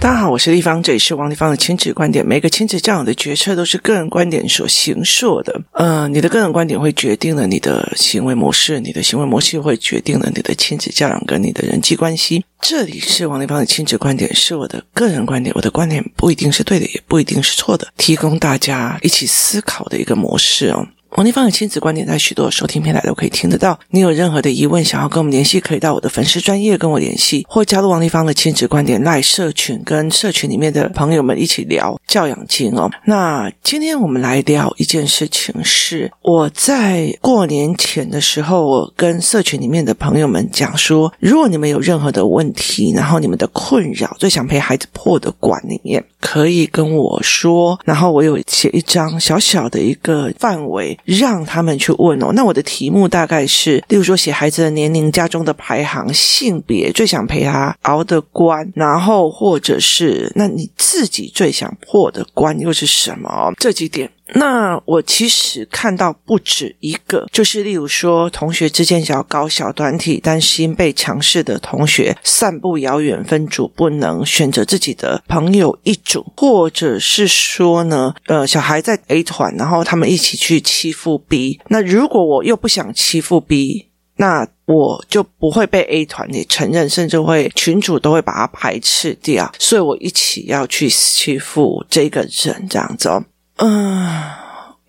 大家好，我是丽芳，这里是王立芳的亲子观点。每个亲子教养的决策都是个人观点所形塑的。呃，你的个人观点会决定了你的行为模式，你的行为模式会决定了你的亲子教养跟你的人际关系。这里是王立芳的亲子观点，是我的个人观点，我的观点不一定是对的，也不一定是错的，提供大家一起思考的一个模式哦。王立芳的亲子观点在许多收听平台都可以听得到。你有任何的疑问，想要跟我们联系，可以到我的粉丝专业跟我联系，或加入王立芳的亲子观点赖社群，跟社群里面的朋友们一起聊教养经哦。那今天我们来聊一件事情是，是我在过年前的时候，我跟社群里面的朋友们讲说，如果你们有任何的问题，然后你们的困扰，最想陪孩子破的关里面，可以跟我说。然后我有写一张小小的一个范围。让他们去问哦。那我的题目大概是，例如说写孩子的年龄、家中的排行、性别，最想陪他熬的关，然后或者是那你自己最想破的关又是什么？这几点。那我其实看到不止一个，就是例如说，同学之间想要搞小团体，担心被强势的同学散布遥远分组，不能选择自己的朋友一组，或者是说呢，呃，小孩在 A 团，然后他们一起去欺负 B，那如果我又不想欺负 B，那我就不会被 A 团给承认，甚至会群主都会把他排斥掉，所以我一起要去欺负这个人，这样子哦。嗯、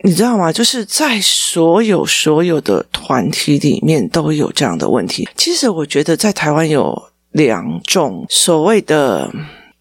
你知道吗？就是在所有所有的团体里面都有这样的问题。其实我觉得在台湾有两种所谓的。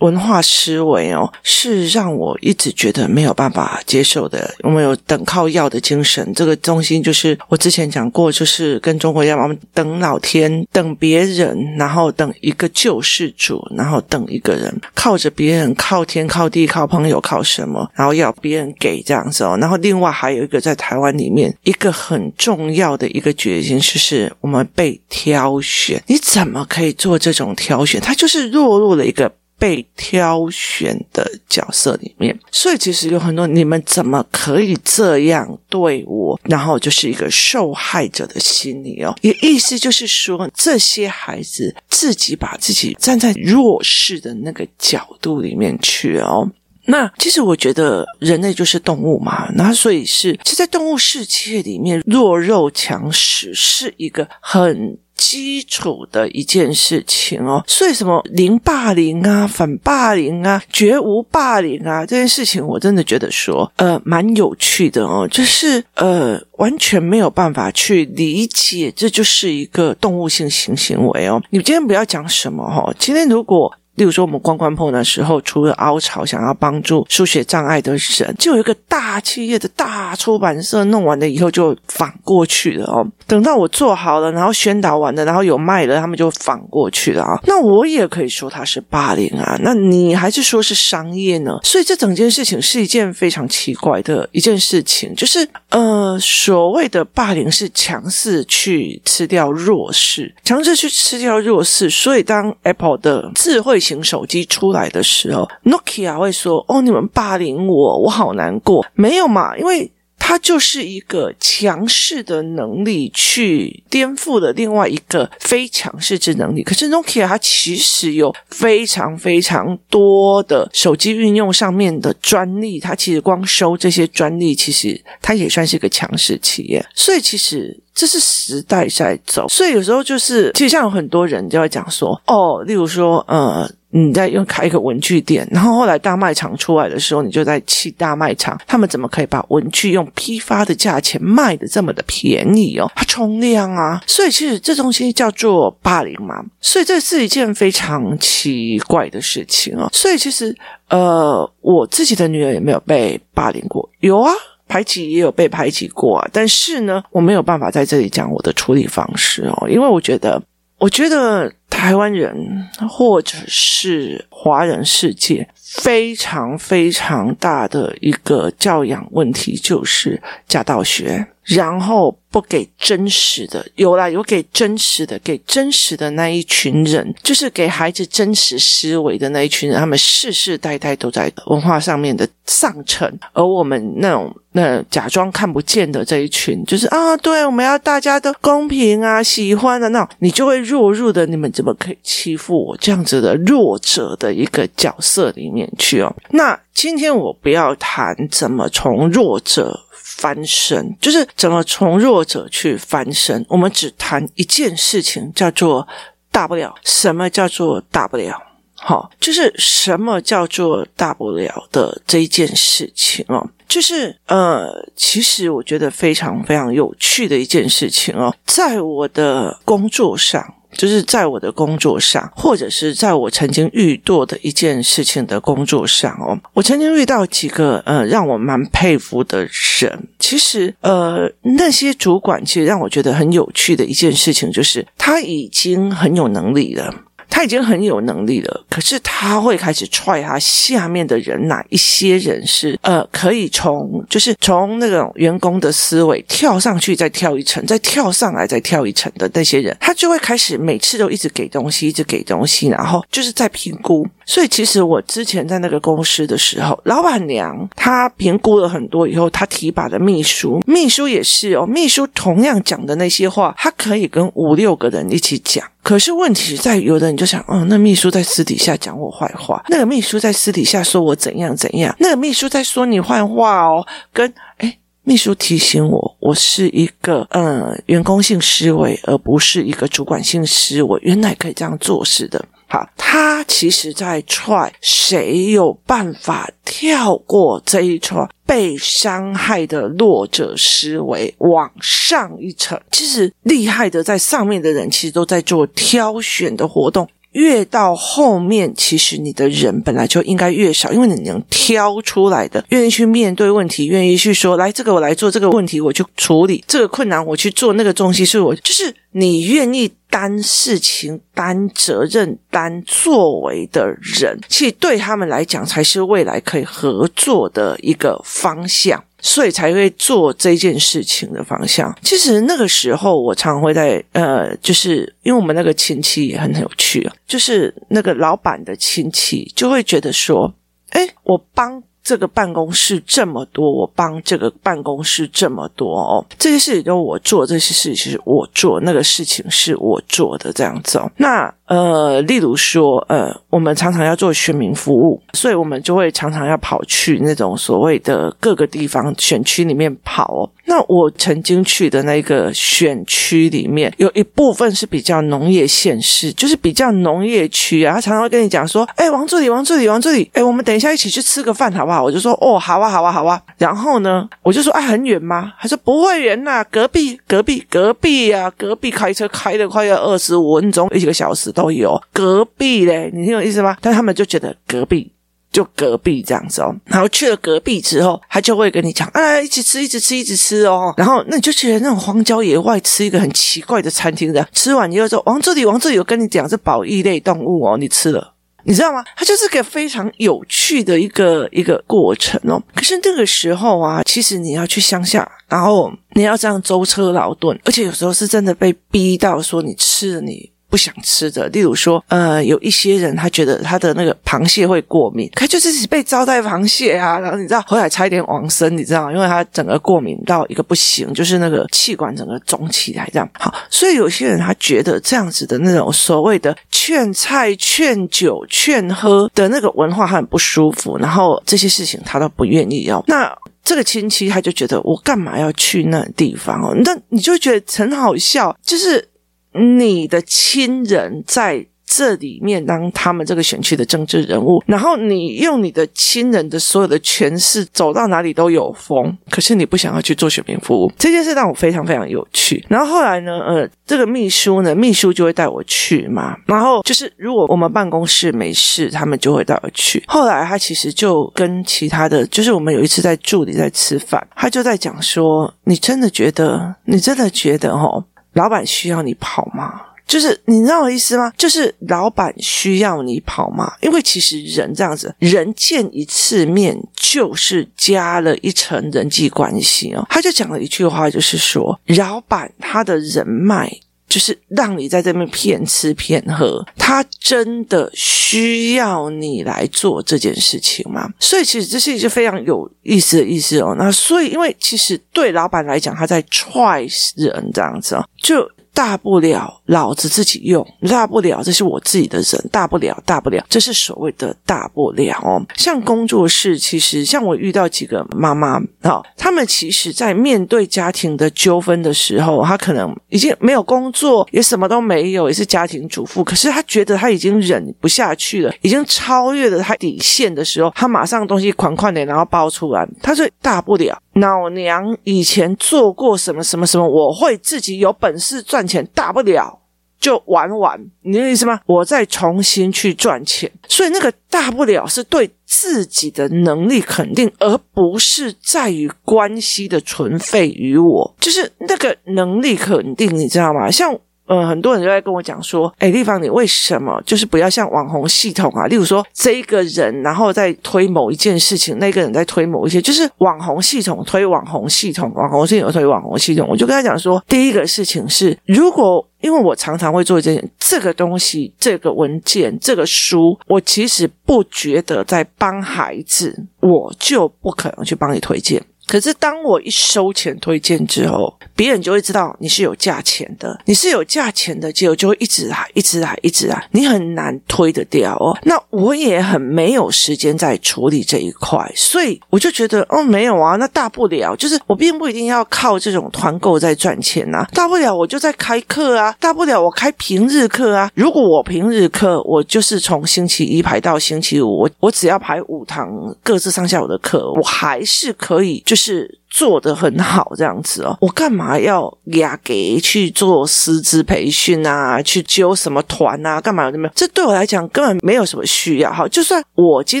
文化思维哦，是让我一直觉得没有办法接受的。我们有等靠要的精神，这个中心就是我之前讲过，就是跟中国一样，我们等老天，等别人，然后等一个救世主，然后等一个人，靠着别人，靠天，靠地，靠朋友，靠什么，然后要别人给这样子哦。然后另外还有一个在台湾里面一个很重要的一个决心，就是我们被挑选。你怎么可以做这种挑选？他就是落入了一个。被挑选的角色里面，所以其实有很多你们怎么可以这样对我？然后就是一个受害者的心理哦，也意思就是说，这些孩子自己把自己站在弱势的那个角度里面去哦。那其实我觉得人类就是动物嘛，那所以是，其实在动物世界里面，弱肉强食是一个很。基础的一件事情哦，所以什么零霸凌啊、反霸凌啊、绝无霸凌啊，这件事情我真的觉得说，呃，蛮有趣的哦，就是呃，完全没有办法去理解，这就是一个动物性行行为哦。你今天不要讲什么哈，今天如果。例如说，我们关关破的时候，除了凹槽想要帮助书写障碍的人，就有一个大企业的大出版社弄完了以后就反过去了哦。等到我做好了，然后宣导完了，然后有卖了，他们就反过去了啊。那我也可以说它是霸凌啊。那你还是说是商业呢？所以这整件事情是一件非常奇怪的一件事情，就是呃，所谓的霸凌是强势去吃掉弱势，强势去吃掉弱势。所以当 Apple 的智慧型手机出来的时候，Nokia 会说：“哦，你们霸凌我，我好难过。”没有嘛？因为它就是一个强势的能力去颠覆了另外一个非强势之能力。可是 Nokia 它其实有非常非常多的手机运用上面的专利，它其实光收这些专利，其实它也算是一个强势企业。所以其实。这是时代在走，所以有时候就是，其实像有很多人就会讲说，哦，例如说，呃，你在用开一个文具店，然后后来大卖场出来的时候，你就在气大卖场，他们怎么可以把文具用批发的价钱卖得这么的便宜哦？它冲量啊，所以其实这东西叫做霸凌嘛，所以这是一件非常奇怪的事情哦。所以其实，呃，我自己的女儿也没有被霸凌过，有啊。排挤也有被排挤过啊，但是呢，我没有办法在这里讲我的处理方式哦，因为我觉得，我觉得台湾人或者是华人世界非常非常大的一个教养问题，就是假道学。然后不给真实的，有啦，有给真实的，给真实的那一群人，就是给孩子真实思维的那一群人，他们世世代代都在文化上面的上层，而我们那种那假装看不见的这一群，就是啊，对，我们要大家都公平啊，喜欢的那种，你就会落入的，你们怎么可以欺负我这样子的弱者的一个角色里面去哦？那今天我不要谈怎么从弱者。翻身就是怎么从弱者去翻身。我们只谈一件事情，叫做大不了。什么叫做大不了？好，就是什么叫做大不了的这一件事情哦。就是呃，其实我觉得非常非常有趣的一件事情哦，在我的工作上。就是在我的工作上，或者是在我曾经遇到的一件事情的工作上哦，我曾经遇到几个呃让我蛮佩服的人。其实呃那些主管其实让我觉得很有趣的一件事情，就是他已经很有能力了。他已经很有能力了，可是他会开始踹他下面的人，哪一些人是呃可以从就是从那种员工的思维跳上去，再跳一层，再跳上来，再跳一层的那些人，他就会开始每次都一直给东西，一直给东西，然后就是在评估。所以其实我之前在那个公司的时候，老板娘她评估了很多以后，她提拔的秘书，秘书也是哦，秘书同样讲的那些话，他可以跟五六个人一起讲。可是问题在，有的人就想，哦，那秘书在私底下讲我坏话，那个秘书在私底下说我怎样怎样，那个秘书在说你坏话哦。跟哎，秘书提醒我，我是一个呃员工性思维，而不是一个主管性思维，原来可以这样做事的。好，他其实在 try，谁有办法跳过这一圈，被伤害的弱者思维往上一层？其实厉害的在上面的人，其实都在做挑选的活动。越到后面，其实你的人本来就应该越少，因为你能挑出来的，愿意去面对问题，愿意去说，来，这个我来做，这个问题我去处理，这个困难我去做，那个东西是我，就是你愿意担事情、担责任、担作为的人，其实对他们来讲，才是未来可以合作的一个方向。所以才会做这件事情的方向。其实那个时候，我常会在呃，就是因为我们那个亲戚也很有趣啊，就是那个老板的亲戚就会觉得说，诶，我帮。这个办公室这么多，我帮这个办公室这么多哦，这些事情都我做，这些事情是我做，那个事情是我做的，这样子哦。那呃，例如说，呃，我们常常要做选民服务，所以我们就会常常要跑去那种所谓的各个地方选区里面跑哦。那我曾经去的那个选区里面，有一部分是比较农业县市，就是比较农业区啊。他常常会跟你讲说：“哎，王助理，王助理，王助理，哎，我们等一下一起去吃个饭，好不好？”我就说哦，好啊，好啊，好啊。然后呢，我就说啊，很远吗？他说不会远呐，隔壁，隔壁，隔壁呀，隔壁开车开了快要二十五分钟，一个小时都有。隔壁嘞，你听我意思吗？但他们就觉得隔壁就隔壁这样子哦。然后去了隔壁之后，他就会跟你讲，啊，一起吃，一直吃，一直吃哦。然后那你就觉得那种荒郊野外吃一个很奇怪的餐厅的，吃完以后说，王助理，王助理，我跟你讲，这保育类动物哦，你吃了。你知道吗？它就是个非常有趣的一个一个过程哦。可是那个时候啊，其实你要去乡下，然后你要这样舟车劳顿，而且有时候是真的被逼到说你吃了你。不想吃的，例如说，呃，有一些人他觉得他的那个螃蟹会过敏，他就自己被招待螃蟹啊，然后你知道后来差一点往生，你知道，因为他整个过敏到一个不行，就是那个气管整个肿起来这样。好，所以有些人他觉得这样子的那种所谓的劝菜、劝酒、劝喝的那个文化很不舒服，然后这些事情他都不愿意要。那这个亲戚他就觉得我干嘛要去那地方哦？那你就觉得很好笑，就是。你的亲人在这里面当他们这个选区的政治人物，然后你用你的亲人的所有的权势走到哪里都有风，可是你不想要去做选民服务，这件事让我非常非常有趣。然后后来呢，呃，这个秘书呢，秘书就会带我去嘛。然后就是如果我们办公室没事，他们就会带我去。后来他其实就跟其他的，就是我们有一次在助理在吃饭，他就在讲说：“你真的觉得？你真的觉得？哦？”老板需要你跑吗？就是你知道我意思吗？就是老板需要你跑吗？因为其实人这样子，人见一次面就是加了一层人际关系哦。他就讲了一句话，就是说，老板他的人脉。就是让你在这边骗吃骗喝，他真的需要你来做这件事情吗？所以其实这是一个非常有意思的意思哦。那所以，因为其实对老板来讲，他在踹人这样子哦，就。大不了老子自己用，大不了这是我自己的人，大不了大不了，这是所谓的大不了哦。像工作室，其实像我遇到几个妈妈啊，他们其实在面对家庭的纠纷的时候，她可能已经没有工作，也什么都没有，也是家庭主妇，可是她觉得她已经忍不下去了，已经超越了她底线的时候，她马上东西款款的然后爆出来，她说大不了。老娘以前做过什么什么什么，我会自己有本事赚钱，大不了就玩玩，你的意思吗？我再重新去赚钱，所以那个大不了是对自己的能力肯定，而不是在于关系的存废与我，就是那个能力肯定，你知道吗？像。呃，很多人都在跟我讲说，诶，丽芳，你为什么就是不要像网红系统啊？例如说，这一个人然后在推某一件事情，那个人在推某一些，就是网红系统推网红系统，网红系统推网红系统。我就跟他讲说，第一个事情是，如果因为我常常会做这件这个东西，这个文件，这个书，我其实不觉得在帮孩子，我就不可能去帮你推荐。可是当我一收钱推荐之后，别人就会知道你是有价钱的，你是有价钱的，结果就会一直来，一直来，一直来，你很难推得掉哦。那我也很没有时间在处理这一块，所以我就觉得，哦，没有啊，那大不了就是我并不一定要靠这种团购在赚钱呐，大不了我就在开课啊，大不了我开平日课啊。如果我平日课，我就是从星期一排到星期五，我我只要排五堂各自上下午的课，我还是可以就。是做的很好这样子哦，我干嘛要压给去做师资培训啊？去揪什么团啊？干嘛？有没有？这对我来讲根本没有什么需要。哈，就算我今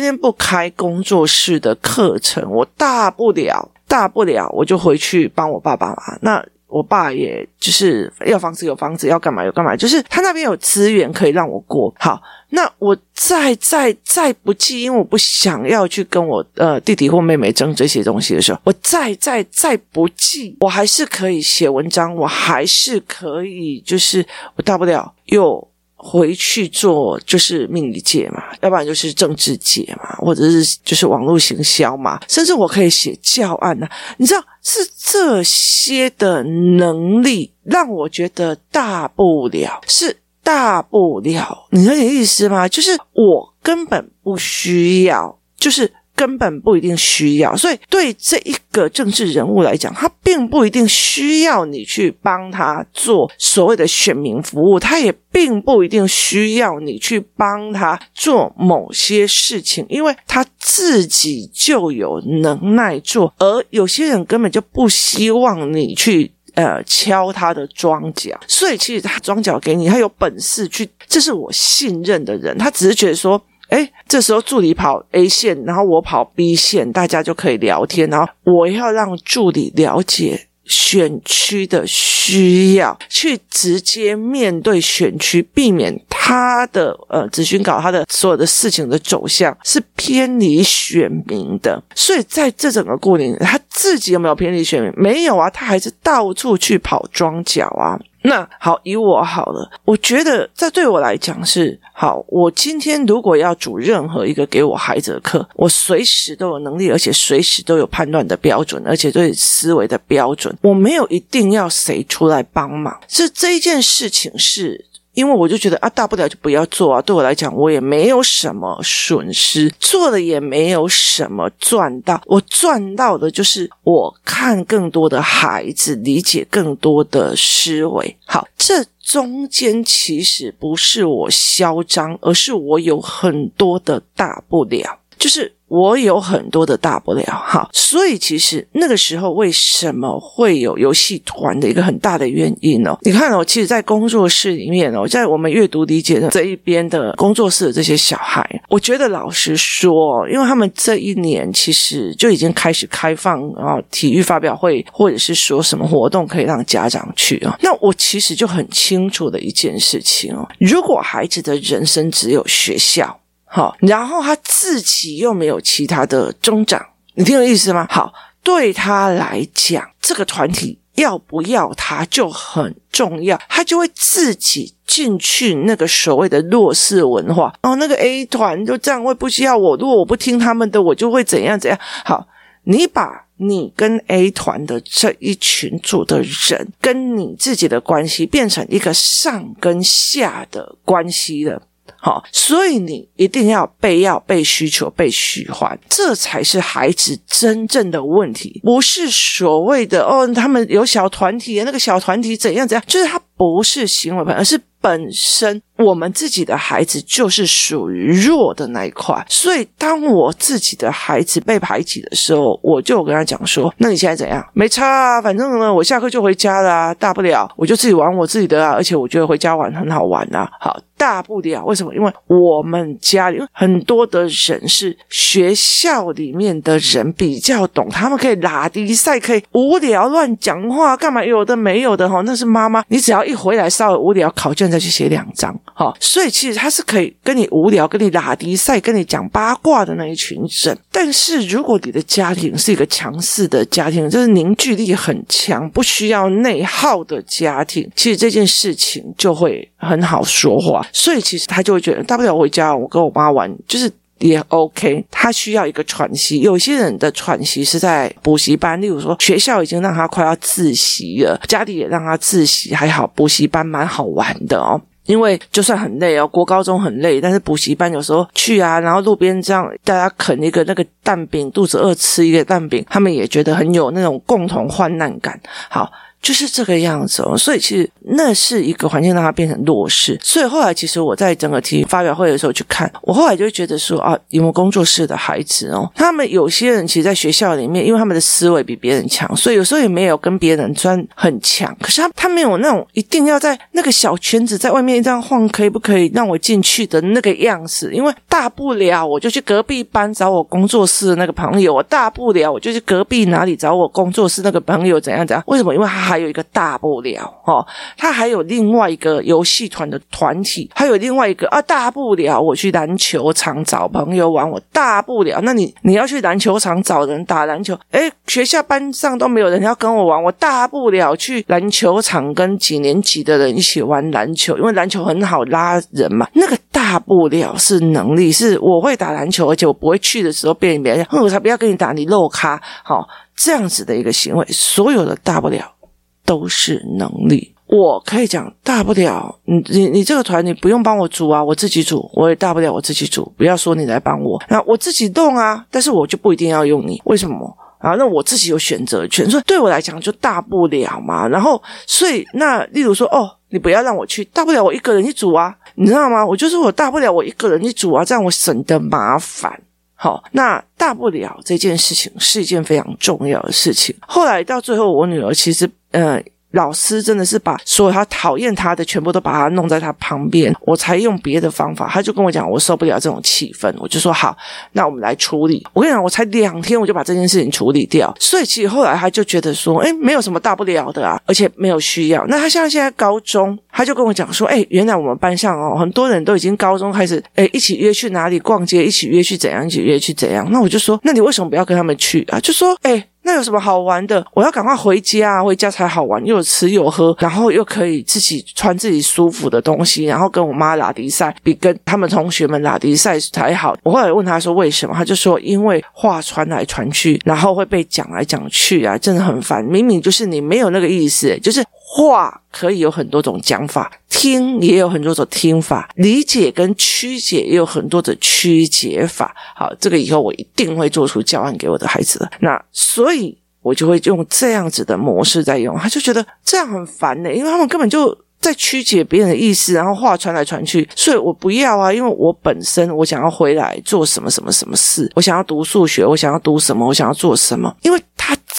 天不开工作室的课程，我大不了大不了我就回去帮我爸爸嘛。那。我爸也就是要房子有房子，要干嘛有干嘛，就是他那边有资源可以让我过。好，那我再再再不济，因为我不想要去跟我呃弟弟或妹妹争这些东西的时候，我再再再不济，我还是可以写文章，我还是可以，就是我大不了又。回去做就是命理界嘛，要不然就是政治界嘛，或者是就是网络行销嘛，甚至我可以写教案啊。你知道，是这些的能力让我觉得大不了，是大不了。你有点意思吗？就是我根本不需要，就是。根本不一定需要，所以对这一个政治人物来讲，他并不一定需要你去帮他做所谓的选民服务，他也并不一定需要你去帮他做某些事情，因为他自己就有能耐做。而有些人根本就不希望你去呃敲他的庄脚，所以其实他庄脚给你，他有本事去，这是我信任的人，他只是觉得说。诶，这时候助理跑 A 线，然后我跑 B 线，大家就可以聊天。然后我要让助理了解选区的需要，去直接面对选区，避免他的呃咨询稿，他的所有的事情的走向是偏离选民的。所以在这整个过程，他自己有没有偏离选民？没有啊，他还是到处去跑庄脚啊。那好，以我好了，我觉得这对我来讲是好。我今天如果要组任何一个给我孩子的课，我随时都有能力，而且随时都有判断的标准，而且对思维的标准，我没有一定要谁出来帮忙。是这一件事情是。因为我就觉得啊，大不了就不要做啊。对我来讲，我也没有什么损失，做了也没有什么赚到。我赚到的就是我看更多的孩子，理解更多的思维。好，这中间其实不是我嚣张，而是我有很多的大不了。就是我有很多的大不了，哈，所以其实那个时候为什么会有游戏团的一个很大的原因呢？你看哦，其实，在工作室里面哦，在我们阅读理解的这一边的工作室的这些小孩，我觉得老实说，因为他们这一年其实就已经开始开放啊，体育发表会或者是说什么活动可以让家长去啊。那我其实就很清楚的一件事情哦，如果孩子的人生只有学校。好，然后他自己又没有其他的中长，你听我意思吗？好，对他来讲，这个团体要不要他就很重要，他就会自己进去那个所谓的弱势文化。哦，那个 A 团就这样会不需要我，如果我不听他们的，我就会怎样怎样。好，你把你跟 A 团的这一群组的人跟你自己的关系变成一个上跟下的关系了。好，所以你一定要被要被需求被喜欢，这才是孩子真正的问题，不是所谓的哦，他们有小团体，那个小团体怎样怎样，就是他不是行为，而是本身我们自己的孩子就是属于弱的那一块，所以当我自己的孩子被排挤的时候，我就跟他讲说：那你现在怎样？没差啊，反正呢，我下课就回家啦，大不了我就自己玩我自己的啊，而且我觉得回家玩很好玩啊，好。大不了，为什么？因为我们家里很多的人是学校里面的人比较懂，他们可以拉低赛，可以无聊乱讲话，干嘛有的没有的哈？那是妈妈，你只要一回来稍微无聊，考卷再去写两张哈。所以其实他是可以跟你无聊，跟你拉低赛，跟你讲八卦的那一群人。但是如果你的家庭是一个强势的家庭，就是凝聚力很强，不需要内耗的家庭，其实这件事情就会很好说话。所以其实他就会觉得，大不了回家，我跟我妈玩，就是也 OK。他需要一个喘息。有些人的喘息是在补习班，例如说学校已经让他快要自习了，家里也让他自习，还好补习班蛮好玩的哦。因为就算很累哦，国高中很累，但是补习班有时候去啊，然后路边这样大家啃一个那个蛋饼，肚子饿吃一个蛋饼，他们也觉得很有那种共同患难感。好。就是这个样子哦，所以其实那是一个环境让他变成弱势。所以后来其实我在整个题发表会的时候去看，我后来就觉得说啊，因为工作室的孩子哦，他们有些人其实，在学校里面，因为他们的思维比别人强，所以有时候也没有跟别人专很强。可是他他没有那种一定要在那个小圈子在外面这样晃，可以不可以让我进去的那个样子？因为大不了我就去隔壁班找我工作室的那个朋友，我大不了我就去隔壁哪里找我工作室那个朋友，怎样怎样？为什么？因为他。还有一个大不了哦，他还有另外一个游戏团的团体，还有另外一个啊，大不了我去篮球场找朋友玩，我大不了。那你你要去篮球场找人打篮球，诶，学校班上都没有人要跟我玩，我大不了去篮球场跟几年级的人一起玩篮球，因为篮球很好拉人嘛。那个大不了是能力，是我会打篮球，而且我不会去的时候变别人，我才不要跟你打，你漏咖，好，这样子的一个行为，所有的大不了。都是能力，我可以讲大不了，你你你这个团你不用帮我组啊，我自己组，我也大不了我自己组，不要说你来帮我，那我自己动啊，但是我就不一定要用你，为什么啊？那我自己有选择权，所以对我来讲就大不了嘛。然后所以那例如说哦，你不要让我去，大不了我一个人一组啊，你知道吗？我就说我大不了我一个人一组啊，这样我省得麻烦。好，那大不了这件事情是一件非常重要的事情。后来到最后，我女儿其实，嗯。老师真的是把所有他讨厌他的全部都把他弄在他旁边，我才用别的方法。他就跟我讲，我受不了这种气氛，我就说好，那我们来处理。我跟你讲，我才两天我就把这件事情处理掉。所以其实后来他就觉得说，诶，没有什么大不了的啊，而且没有需要。那他像现在高中，他就跟我讲说，诶，原来我们班上哦，很多人都已经高中开始，诶，一起约去哪里逛街，一起约去怎样，一起约去怎样。那我就说，那你为什么不要跟他们去啊？就说，诶。那有什么好玩的？我要赶快回家，回家才好玩，又有吃有喝，然后又可以自己穿自己舒服的东西，然后跟我妈拉迪赛，比跟他们同学们拉迪赛才好。我后来问他说为什么，他就说因为话传来传去，然后会被讲来讲去啊，真的很烦。明明就是你没有那个意思，就是。话可以有很多种讲法，听也有很多种听法，理解跟曲解也有很多的曲解法。好，这个以后我一定会做出教案给我的孩子的。那所以，我就会用这样子的模式在用。他就觉得这样很烦呢，因为他们根本就在曲解别人的意思，然后话传来传去，所以我不要啊，因为我本身我想要回来做什么什么什么事，我想要读数学，我想要读什么，我想要做什么，因为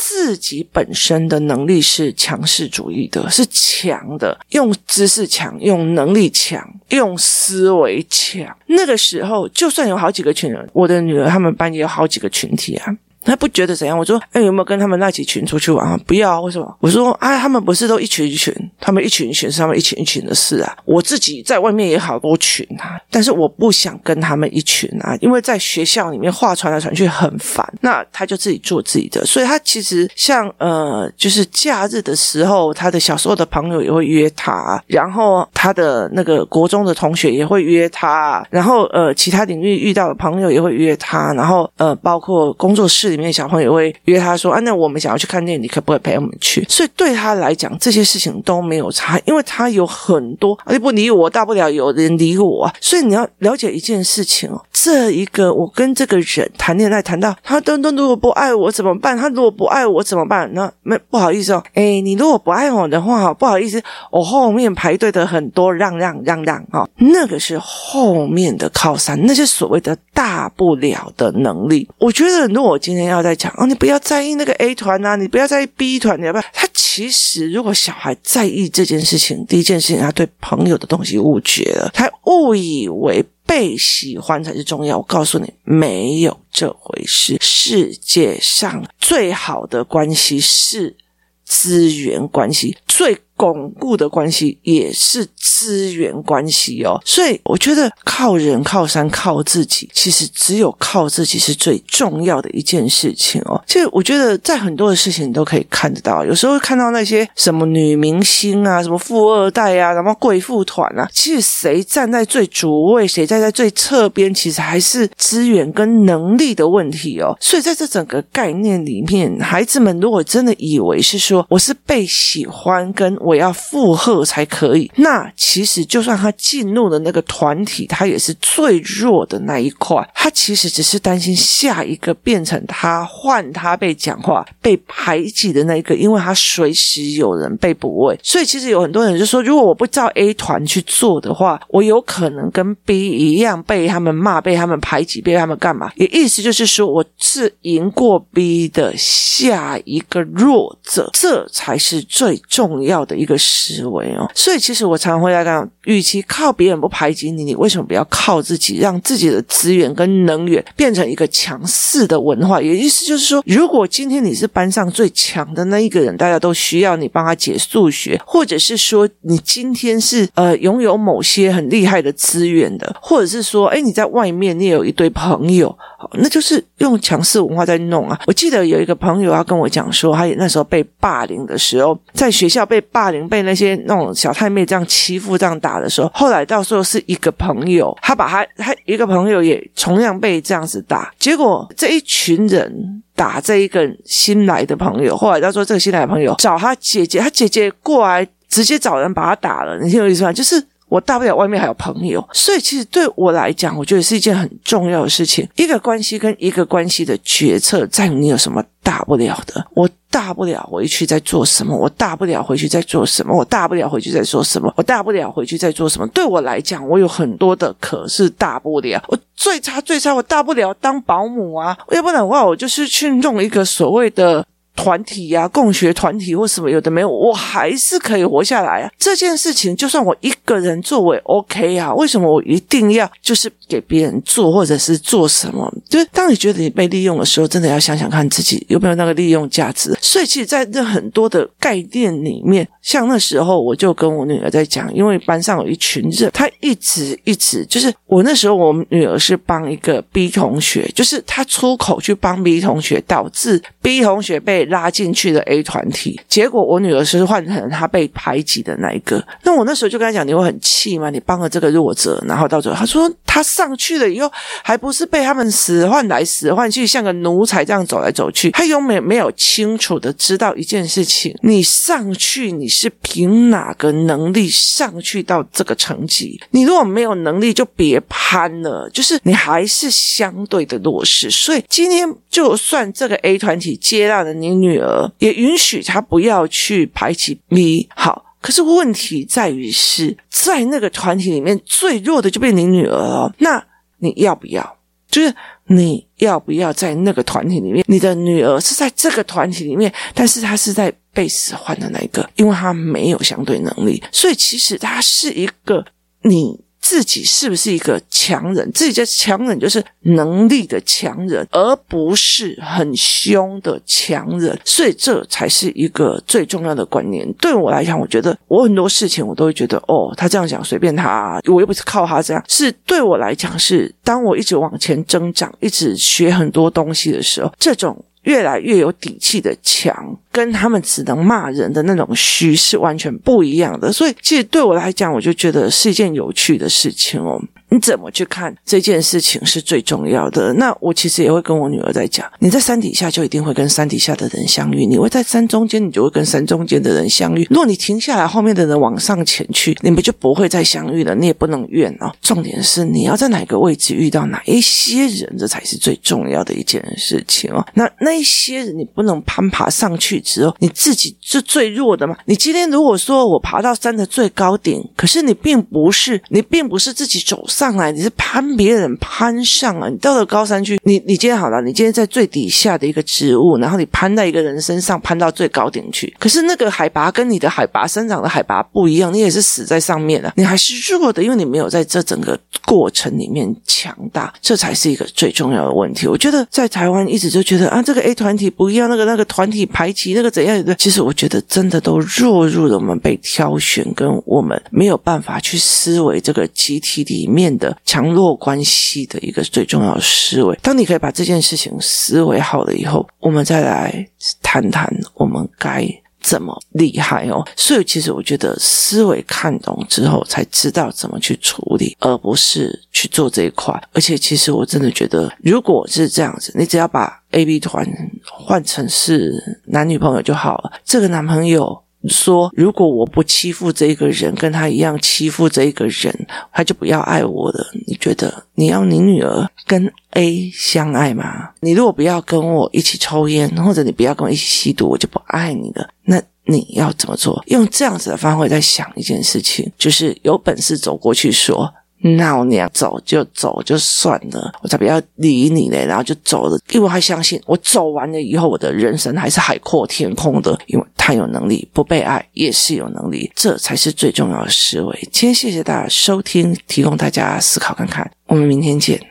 自己本身的能力是强势主义的，是强的，用知识强，用能力强，用思维强。那个时候，就算有好几个群人，我的女儿他们班也有好几个群体啊。他不觉得怎样？我说，哎，有没有跟他们那几群出去玩啊？不要，为什么？我说，啊，他们不是都一群一群，他们一群一群是他们一群一群的事啊。我自己在外面也好多群啊，但是我不想跟他们一群啊，因为在学校里面话传来传去很烦。那他就自己做自己的，所以他其实像呃，就是假日的时候，他的小时候的朋友也会约他，然后他的那个国中的同学也会约他，然后呃，其他领域遇到的朋友也会约他，然后呃，包括工作室里。面小朋友会约他说：“啊，那我们想要去看电影，你可不可以陪我们去？”所以对他来讲，这些事情都没有差，因为他有很多，你不理我，大不了有人理我。所以你要了解一件事情，这一个我跟这个人谈恋爱，谈到他都都如果不爱我怎么办？他如果不爱我怎么办？那没不好意思哦，哎，你如果不爱我的话，不好意思，我后面排队的很多，让让让让哈，那个是后面的靠山，那些所谓的大不了的能力。我觉得，如果我今天。要再讲哦，你不要在意那个 A 团啊，你不要在意 B 团，你要不要？他其实如果小孩在意这件事情，第一件事情他对朋友的东西误解了，他误以为被喜欢才是重要。我告诉你，没有这回事。世界上最好的关系是资源关系，最巩固的关系也是资源关系哦，所以我觉得靠人靠山靠自己，其实只有靠自己是最重要的一件事情哦。其实我觉得在很多的事情你都可以看得到，有时候看到那些什么女明星啊，什么富二代啊，什么贵妇团啊，其实谁站在最主位，谁站在最侧边，其实还是资源跟能力的问题哦。所以在这整个概念里面，孩子们如果真的以为是说我是被喜欢跟我要附和才可以。那其实，就算他进入了那个团体，他也是最弱的那一块。他其实只是担心下一个变成他，换他被讲话、被排挤的那一个，因为他随时有人被补位。所以，其实有很多人就说，如果我不照 A 团去做的话，我有可能跟 B 一样被他们骂、被他们排挤、被他们干嘛？也意思就是说，我是赢过 B 的下一个弱者，这才是最重要的一个思维哦，所以其实我常常会来讲，与其靠别人不排挤你，你为什么不要靠自己，让自己的资源跟能源变成一个强势的文化？也意思就是说，如果今天你是班上最强的那一个人，大家都需要你帮他解数学，或者是说你今天是呃拥有某些很厉害的资源的，或者是说，哎，你在外面你也有一堆朋友，好，那就是用强势文化在弄啊。我记得有一个朋友要跟我讲说，他那时候被霸凌的时候，在学校被霸凌，被那些那种小太妹这样欺负、这样打的时候，后来到时候是一个朋友，他把他他一个朋友也同样被这样子打，结果这一群人打这一个新来的朋友，后来到时候这个新来的朋友找他姐姐，他姐姐过来直接找人把他打了，你听我意思吗？就是。我大不了外面还有朋友，所以其实对我来讲，我觉得是一件很重要的事情。一个关系跟一个关系的决策，在你有什么大不了的？我大不了回去再做什么？我大不了回去再做什么？我大不了回去再做什么？我大不了回去再做什么？对我来讲，我有很多的可是大不了。我最差最差，我大不了当保姆啊！要不然的话，我就是去弄一个所谓的。团体呀、啊，共学团体或什么有的没有，我还是可以活下来啊！这件事情就算我一个人做，我也 OK 啊。为什么我一定要就是给别人做，或者是做什么？就是当你觉得你被利用的时候，真的要想想看自己有没有那个利用价值。所以，其实，在这很多的概念里面，像那时候我就跟我女儿在讲，因为班上有一群人，她一直一直就是我那时候，我女儿是帮一个 B 同学，就是她出口去帮 B 同学，导致 B 同学被。拉进去的 A 团体，结果我女儿是换成她被排挤的那一个。那我那时候就跟她讲：“你会很气吗？你帮了这个弱者，然后到最后，她说她上去了以后，还不是被他们使唤来使唤去，像个奴才这样走来走去。她永远没有清楚的知道一件事情：你上去，你是凭哪个能力上去到这个层级？你如果没有能力，就别攀了，就是你还是相对的弱势。所以今天，就算这个 A 团体接纳了你。”你女儿也允许他不要去排挤 B。好，可是问题在于是在那个团体里面最弱的就变你女儿了，那你要不要？就是你要不要在那个团体里面？你的女儿是在这个团体里面，但是她是在被使唤的那一个，因为她没有相对能力，所以其实她是一个你。自己是不是一个强人？自己的强人就是能力的强人，而不是很凶的强人。所以这才是一个最重要的观念。对我来讲，我觉得我很多事情我都会觉得，哦，他这样讲随便他，我又不是靠他这样。是对我来讲，是当我一直往前增长，一直学很多东西的时候，这种。越来越有底气的强，跟他们只能骂人的那种虚是完全不一样的。所以，其实对我来讲，我就觉得是一件有趣的事情哦。你怎么去看这件事情是最重要的？那我其实也会跟我女儿在讲：你在山底下就一定会跟山底下的人相遇；你会在山中间，你就会跟山中间的人相遇。如果你停下来，后面的人往上前去，你们就不会再相遇了。你也不能怨哦。重点是你要在哪个位置遇到哪一些人，这才是最重要的一件事情哦。那那一些人，你不能攀爬上去之后，你自己是最弱的嘛？你今天如果说我爬到山的最高顶，可是你并不是，你并不是自己走。上来，你是攀别人攀上啊！你到了高山去，你你今天好了，你今天在最底下的一个植物，然后你攀在一个人身上，攀到最高点去。可是那个海拔跟你的海拔生长的海拔不一样，你也是死在上面了，你还是弱的，因为你没有在这整个过程里面强大，这才是一个最重要的问题。我觉得在台湾一直就觉得啊，这个 A 团体不一样，那个那个团体排挤，那个怎样的？其实我觉得真的都弱入了我们被挑选，跟我们没有办法去思维这个集体里面。的强弱关系的一个最重要的思维，当你可以把这件事情思维好了以后，我们再来谈谈我们该怎么厉害哦。所以，其实我觉得思维看懂之后，才知道怎么去处理，而不是去做这一块。而且，其实我真的觉得，如果是这样子，你只要把 A、B 团换成是男女朋友就好了。这个男朋友。说，如果我不欺负这个人，跟他一样欺负这个人，他就不要爱我了。你觉得你要你女儿跟 A 相爱吗？你如果不要跟我一起抽烟，或者你不要跟我一起吸毒，我就不爱你了。那你要怎么做？用这样子的方法在想一件事情，就是有本事走过去说。闹娘走就走就算了，我才不要理你嘞，然后就走了，因为他相信我走完了以后，我的人生还是海阔天空的，因为他有能力，不被爱也是有能力，这才是最重要的思维。今天谢谢大家收听，提供大家思考看看，我们明天见。